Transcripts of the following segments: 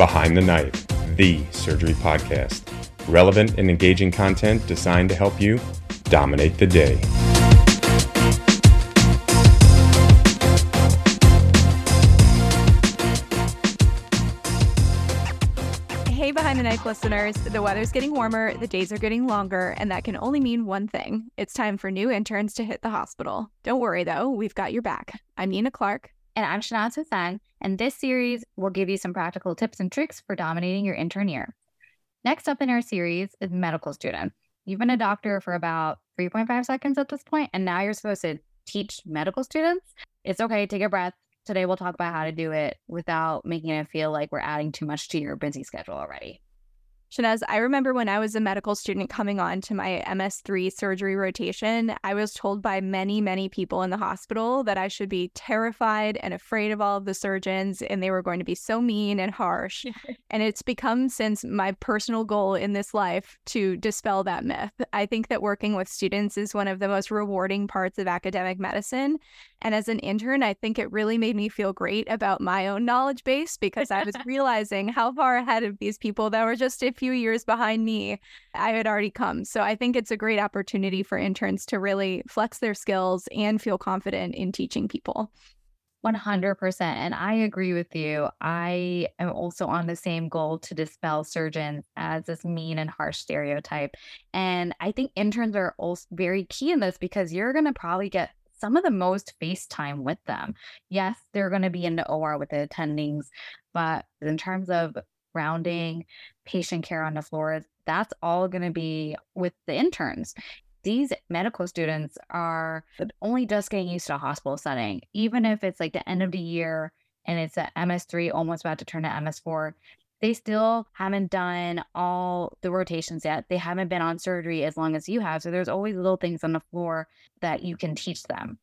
Behind the Knife, the surgery podcast. Relevant and engaging content designed to help you dominate the day. Hey, Behind the Knife listeners, the weather's getting warmer, the days are getting longer, and that can only mean one thing. It's time for new interns to hit the hospital. Don't worry though, we've got your back. I'm Nina Clark. And I'm Shanaz Hossain, and this series will give you some practical tips and tricks for dominating your intern year. Next up in our series is medical student. You've been a doctor for about 3.5 seconds at this point, and now you're supposed to teach medical students. It's okay, take a breath. Today we'll talk about how to do it without making it feel like we're adding too much to your busy schedule already. Shanaz, I remember when I was a medical student coming on to my MS3 surgery rotation, I was told by many, many people in the hospital that I should be terrified and afraid of all of the surgeons, and they were going to be so mean and harsh. and it's become since my personal goal in this life to dispel that myth. I think that working with students is one of the most rewarding parts of academic medicine. And as an intern, I think it really made me feel great about my own knowledge base because I was realizing how far ahead of these people that were just a few years behind me, I had already come. So I think it's a great opportunity for interns to really flex their skills and feel confident in teaching people. 100%. And I agree with you. I am also on the same goal to dispel surgeons as this mean and harsh stereotype. And I think interns are also very key in this because you're going to probably get some of the most face time with them. Yes, they're going to be in the OR with the attendings, but in terms of rounding, patient care on the floors, that's all going to be with the interns. These medical students are only just getting used to a hospital setting, even if it's like the end of the year and it's a MS3 almost about to turn to MS4 they still haven't done all the rotations yet. They haven't been on surgery as long as you have. So there's always little things on the floor that you can teach them.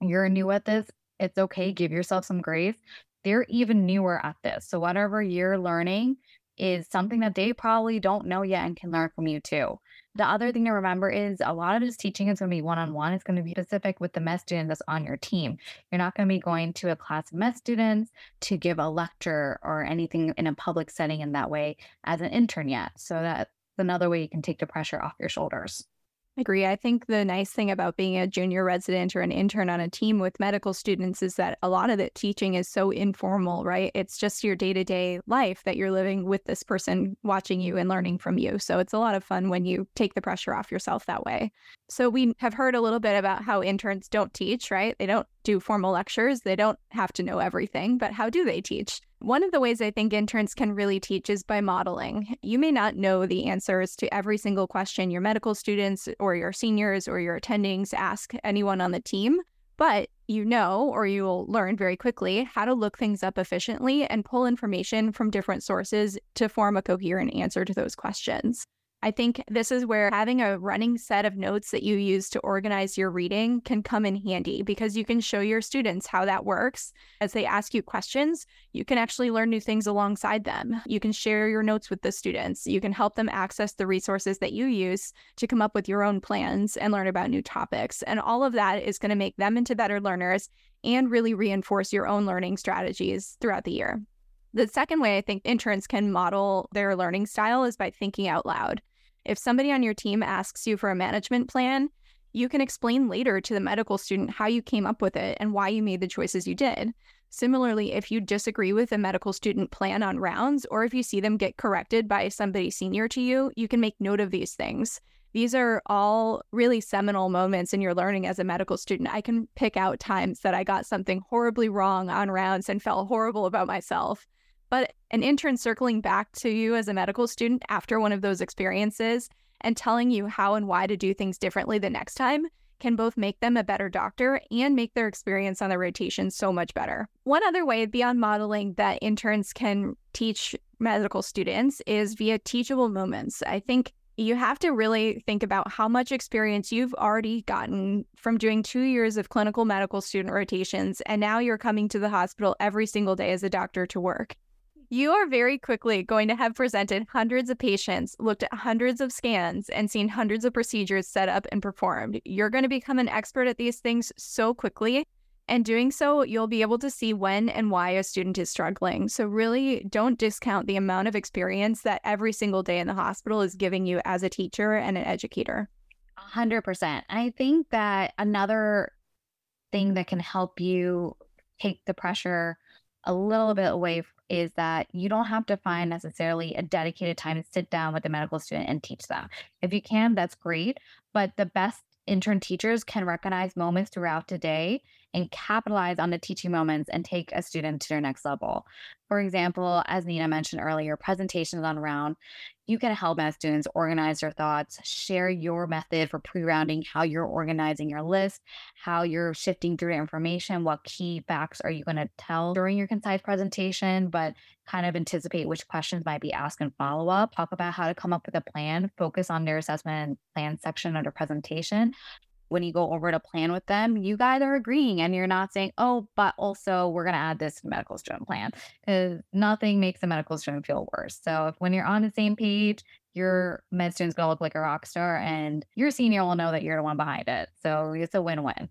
You're new at this, it's okay. Give yourself some grace. They're even newer at this. So whatever you're learning is something that they probably don't know yet and can learn from you too. The other thing to remember is a lot of this teaching is going to be one on one. It's going to be specific with the med student that's on your team. You're not going to be going to a class of med students to give a lecture or anything in a public setting in that way as an intern yet. So that's another way you can take the pressure off your shoulders. I agree. I think the nice thing about being a junior resident or an intern on a team with medical students is that a lot of the teaching is so informal, right? It's just your day to day life that you're living with this person watching you and learning from you. So it's a lot of fun when you take the pressure off yourself that way. So we have heard a little bit about how interns don't teach, right? They don't do formal lectures, they don't have to know everything, but how do they teach? One of the ways I think interns can really teach is by modeling. You may not know the answers to every single question your medical students or your seniors or your attendings ask anyone on the team, but you know, or you will learn very quickly, how to look things up efficiently and pull information from different sources to form a coherent answer to those questions. I think this is where having a running set of notes that you use to organize your reading can come in handy because you can show your students how that works. As they ask you questions, you can actually learn new things alongside them. You can share your notes with the students. You can help them access the resources that you use to come up with your own plans and learn about new topics. And all of that is going to make them into better learners and really reinforce your own learning strategies throughout the year. The second way I think interns can model their learning style is by thinking out loud. If somebody on your team asks you for a management plan, you can explain later to the medical student how you came up with it and why you made the choices you did. Similarly, if you disagree with a medical student plan on rounds, or if you see them get corrected by somebody senior to you, you can make note of these things. These are all really seminal moments in your learning as a medical student. I can pick out times that I got something horribly wrong on rounds and felt horrible about myself. But an intern circling back to you as a medical student after one of those experiences and telling you how and why to do things differently the next time can both make them a better doctor and make their experience on the rotation so much better. One other way beyond modeling that interns can teach medical students is via teachable moments. I think you have to really think about how much experience you've already gotten from doing two years of clinical medical student rotations, and now you're coming to the hospital every single day as a doctor to work. You are very quickly going to have presented hundreds of patients, looked at hundreds of scans, and seen hundreds of procedures set up and performed. You're going to become an expert at these things so quickly And doing so, you'll be able to see when and why a student is struggling. So, really, don't discount the amount of experience that every single day in the hospital is giving you as a teacher and an educator. 100%. I think that another thing that can help you take the pressure a little bit away is that you don't have to find necessarily a dedicated time to sit down with the medical student and teach them. If you can, that's great. But the best intern teachers can recognize moments throughout the day and capitalize on the teaching moments and take a student to their next level. For example, as Nina mentioned earlier, presentations on round, you can help med students organize their thoughts, share your method for pre-rounding, how you're organizing your list, how you're shifting through information, what key facts are you going to tell during your concise presentation, but kind of anticipate which questions might be asked in follow-up. Talk about how to come up with a plan, focus on their assessment plan section the presentation when you go over to plan with them, you guys are agreeing and you're not saying, oh, but also we're going to add this medical student plan because nothing makes a medical student feel worse. So if when you're on the same page, your med student's going to look like a rock star and your senior will know that you're the one behind it. So it's a win win.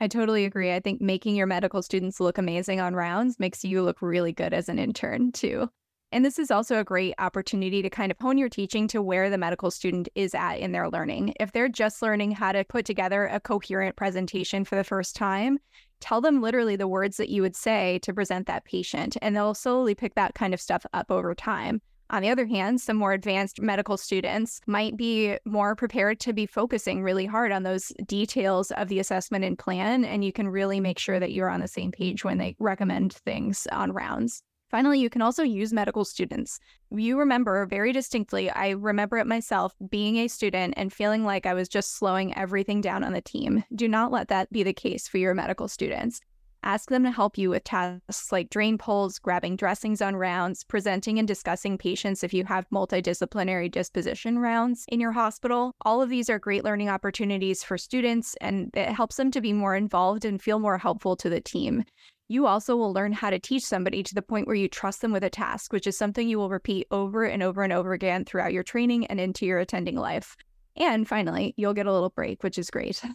I totally agree. I think making your medical students look amazing on rounds makes you look really good as an intern too. And this is also a great opportunity to kind of hone your teaching to where the medical student is at in their learning. If they're just learning how to put together a coherent presentation for the first time, tell them literally the words that you would say to present that patient, and they'll slowly pick that kind of stuff up over time. On the other hand, some more advanced medical students might be more prepared to be focusing really hard on those details of the assessment and plan, and you can really make sure that you're on the same page when they recommend things on rounds. Finally, you can also use medical students. You remember very distinctly, I remember it myself being a student and feeling like I was just slowing everything down on the team. Do not let that be the case for your medical students. Ask them to help you with tasks like drain pulls, grabbing dressings on rounds, presenting and discussing patients if you have multidisciplinary disposition rounds in your hospital. All of these are great learning opportunities for students, and it helps them to be more involved and feel more helpful to the team. You also will learn how to teach somebody to the point where you trust them with a task, which is something you will repeat over and over and over again throughout your training and into your attending life. And finally, you'll get a little break, which is great.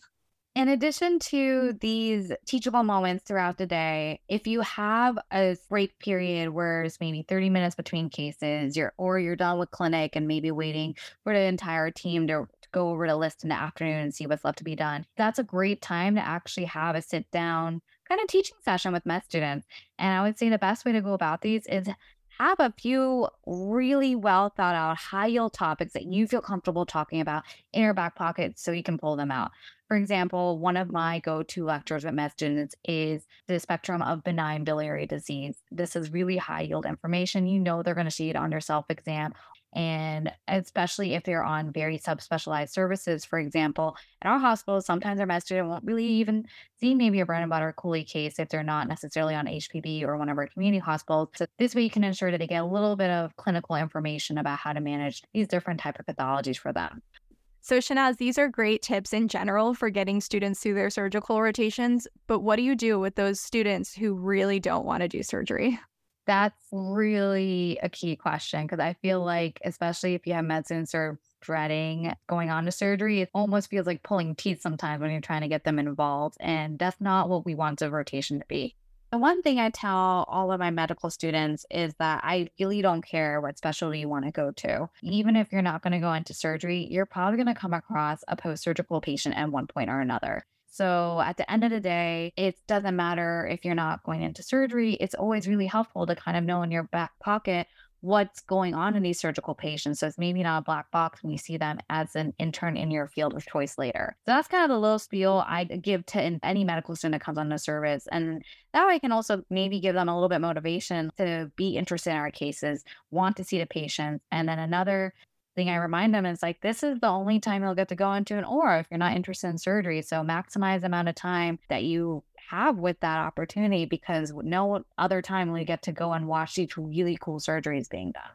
In addition to mm-hmm. these teachable moments throughout the day, if you have a break period where it's maybe 30 minutes between cases, you're or you're done with clinic and maybe waiting for the entire team to, to go over the list in the afternoon and see what's left to be done, that's a great time to actually have a sit down kind of teaching session with med students. And I would say the best way to go about these is have a few really well thought out high yield topics that you feel comfortable talking about in your back pocket so you can pull them out. For example, one of my go to lectures with med students is the spectrum of benign biliary disease. This is really high yield information. You know, they're going to see it on their self exam and especially if they're on very subspecialized services, for example, at our hospitals, sometimes our med student won't really even see maybe a bread and butter chole case if they're not necessarily on HPB or one of our community hospitals. So this way you can ensure that they get a little bit of clinical information about how to manage these different type of pathologies for them. So, Shanaz, these are great tips in general for getting students through their surgical rotations. But what do you do with those students who really don't want to do surgery? That's really a key question because I feel mm-hmm. like, especially if you have med medicine or dreading going on to surgery, it almost feels like pulling teeth sometimes when you're trying to get them involved. And that's not what we want the rotation to be. The one thing I tell all of my medical students is that I really don't care what specialty you want to go to. Even if you're not going to go into surgery, you're probably going to come across a post surgical patient at one point or another. So at the end of the day, it doesn't matter if you're not going into surgery. It's always really helpful to kind of know in your back pocket what's going on in these surgical patients. So it's maybe not a black box when you see them as an intern in your field of choice later. So that's kind of the little spiel I give to any medical student that comes on the service. And that way I can also maybe give them a little bit motivation to be interested in our cases, want to see the patients. And then another thing I remind them is like, this is the only time you'll get to go into an OR if you're not interested in surgery. So maximize the amount of time that you have with that opportunity because no other time will you get to go and watch these really cool surgeries being done.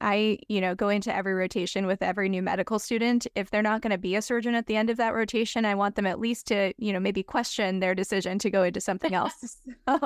I, you know, go into every rotation with every new medical student. If they're not going to be a surgeon at the end of that rotation, I want them at least to, you know, maybe question their decision to go into something else. so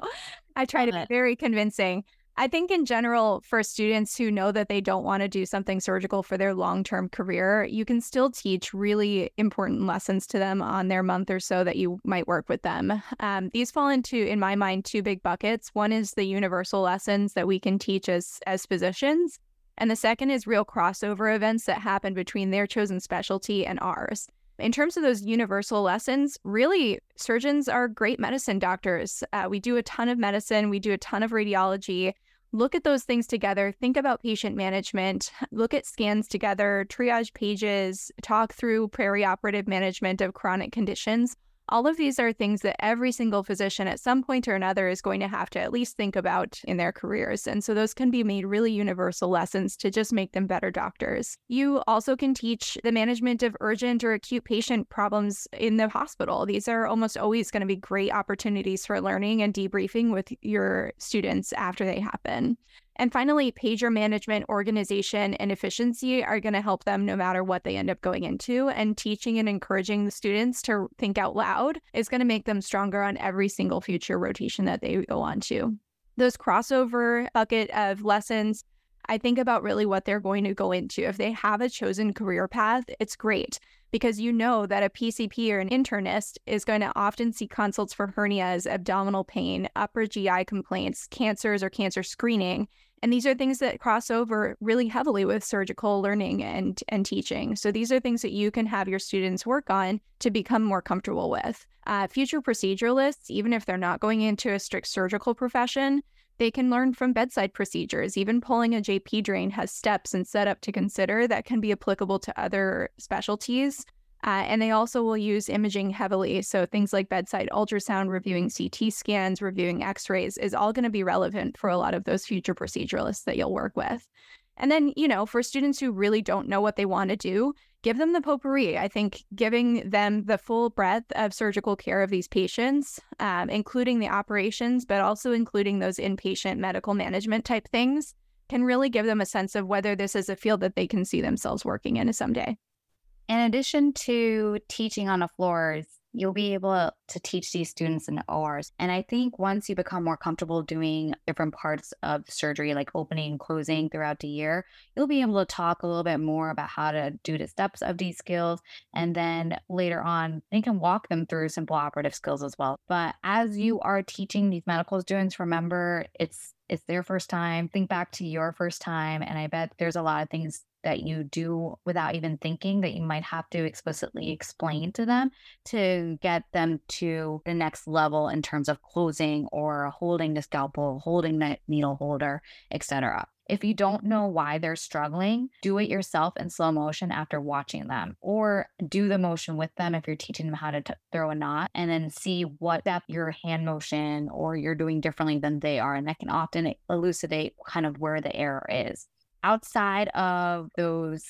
I try to be very convincing I think in general, for students who know that they don't want to do something surgical for their long term career, you can still teach really important lessons to them on their month or so that you might work with them. Um, these fall into, in my mind, two big buckets. One is the universal lessons that we can teach as, as physicians, and the second is real crossover events that happen between their chosen specialty and ours. In terms of those universal lessons, really, surgeons are great medicine doctors. Uh, we do a ton of medicine, we do a ton of radiology look at those things together, think about patient management, look at scans together, triage pages, talk through perioperative management of chronic conditions. All of these are things that every single physician at some point or another is going to have to at least think about in their careers. And so those can be made really universal lessons to just make them better doctors. You also can teach the management of urgent or acute patient problems in the hospital. These are almost always going to be great opportunities for learning and debriefing with your students after they happen. And finally, pager management, organization, and efficiency are going to help them no matter what they end up going into. And teaching and encouraging the students to think out loud is going to make them stronger on every single future rotation that they go on to. Those crossover bucket of lessons, I think about really what they're going to go into. If they have a chosen career path, it's great because you know that a PCP or an internist is going to often see consults for hernias, abdominal pain, upper GI complaints, cancers, or cancer screening. And these are things that cross over really heavily with surgical learning and, and teaching. So these are things that you can have your students work on to become more comfortable with. Uh, future proceduralists, even if they're not going into a strict surgical profession, they can learn from bedside procedures. Even pulling a JP drain has steps and setup to consider that can be applicable to other specialties. Uh, and they also will use imaging heavily. So things like bedside ultrasound, reviewing CT scans, reviewing x rays is all going to be relevant for a lot of those future proceduralists that you'll work with. And then, you know, for students who really don't know what they want to do, give them the potpourri. I think giving them the full breadth of surgical care of these patients, um, including the operations, but also including those inpatient medical management type things, can really give them a sense of whether this is a field that they can see themselves working in someday. In addition to teaching on the floors, you'll be able to teach these students in the ORs. And I think once you become more comfortable doing different parts of surgery, like opening and closing throughout the year, you'll be able to talk a little bit more about how to do the steps of these skills. And then later on, they can walk them through simple operative skills as well. But as mm-hmm. you are teaching these medical students, remember it's it's their first time. Think back to your first time. And I bet there's a lot of things that you do without even thinking that you might have to explicitly explain to them to get them to the next level in terms of closing or holding the scalpel, holding the needle holder, etc. If you don't know why they're struggling, do it yourself in slow motion after watching them, or do the motion with them if you're teaching them how to t- throw a knot, and then see what step your hand motion or you're doing differently than they are. And that can often elucidate kind of where the error is outside of those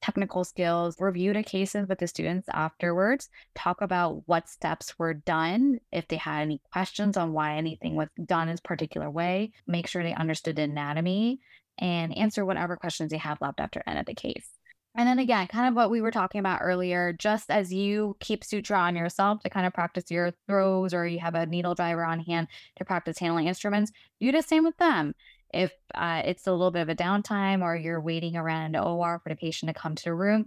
technical skills, review the cases with the students afterwards, talk about what steps were done, if they had any questions on why anything was done this particular way, make sure they understood anatomy, and answer whatever questions they have left after end of the case. And then again, kind of what we were talking about earlier, just as you keep suture on yourself to kind of practice your throws, or you have a needle driver on hand to practice handling instruments, do the same with them if uh, it's a little bit of a downtime or you're waiting around an OR for the patient to come to the room,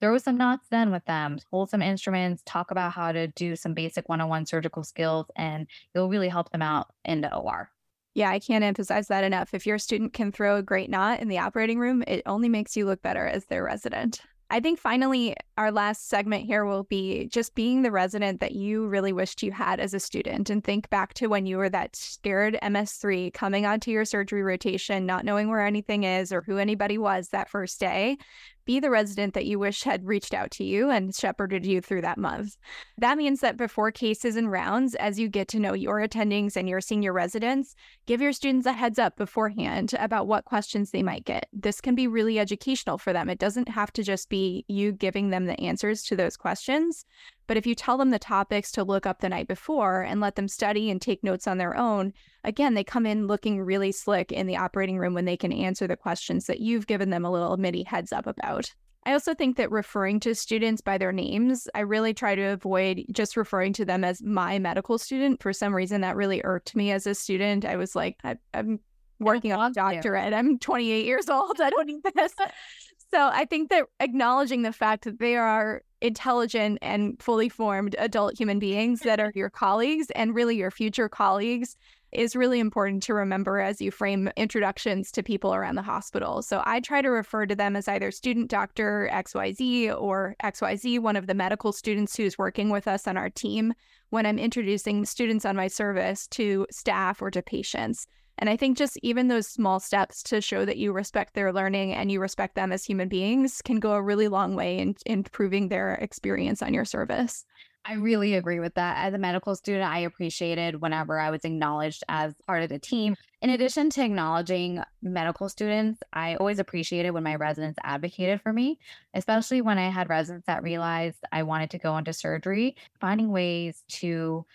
throw some knots then with them, hold some instruments, talk about how to do some basic one on one surgical skills, and you'll really help them out in the OR. Yeah, I can't emphasize that enough. If your student can throw a great knot in the operating room, it only makes you look better as their resident. I think finally, our last segment here will be just being the resident that you really wished you had as a student. And think back to when you were that scared MS3 coming onto your surgery rotation, not knowing where anything is or who anybody was that first day be the resident that you wish had reached out to you and shepherded you through that month. That means that before cases and rounds, as you get to know your attendings and your senior residents, give your students a heads up beforehand about what questions they might get. This can be really educational for them. It doesn't have to just be you giving them the answers to those questions, but if you tell them the topics to look up the night before and let them study and take notes on their own, again, they come in looking really slick in the operating room when they can answer the questions that you've given them a little mini heads up about. I also think that referring to students by their names, I really try to avoid just referring to them as my medical student. For some reason, that really irked me as a student. I was like, I, am working on a doctorate. I'm 28 years old. I don't need this. So I think that acknowledging the fact that they are intelligent and fully formed adult human beings that are your colleagues and really your future colleagues is really important to remember as you frame introductions to people around the hospital. So I try to refer to them as either student doctor XYZ or XYZ, one of the medical students who's working with us on our team, when I'm introducing students on my service to staff or to patients. And I think just even those small steps to show that you respect their learning and you respect them as human beings can go a really long way in, in improving their experience on your service. I really agree with that. As a medical student, I appreciated whenever I was acknowledged as part of the team. In addition to acknowledging medical students, I always appreciated when my residents advocated for me, especially when I had residents that realized I wanted to go into surgery, finding ways to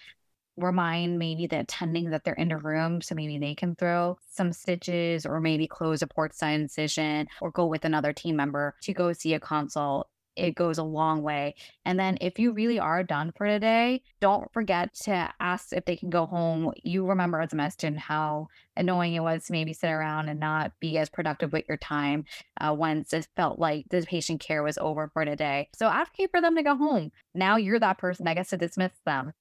remind maybe the attending that they're in a room so maybe they can throw some stitches or maybe close a port side incision or go with another team member to go see a consult it goes a long way. And then if you really are done for today, don't forget to ask if they can go home. You remember as a med student how annoying it was to maybe sit around and not be as productive with your time uh, once it felt like the patient care was over for today. So advocate for them to go home. Now you're that person that gets to dismiss them.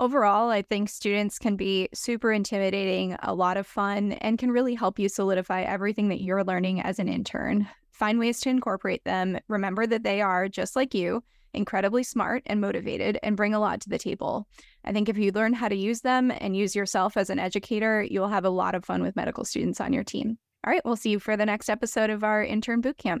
Overall, I think students can be super intimidating, a lot of fun, and can really help you solidify everything that you're learning as an intern. Find ways to incorporate them. Remember that they are, just like you, incredibly smart and motivated and bring a lot to the table. I think if you learn how to use them and use yourself as an educator, you'll have a lot of fun with medical students on your team. All right, we'll see you for the next episode of our intern bootcamp.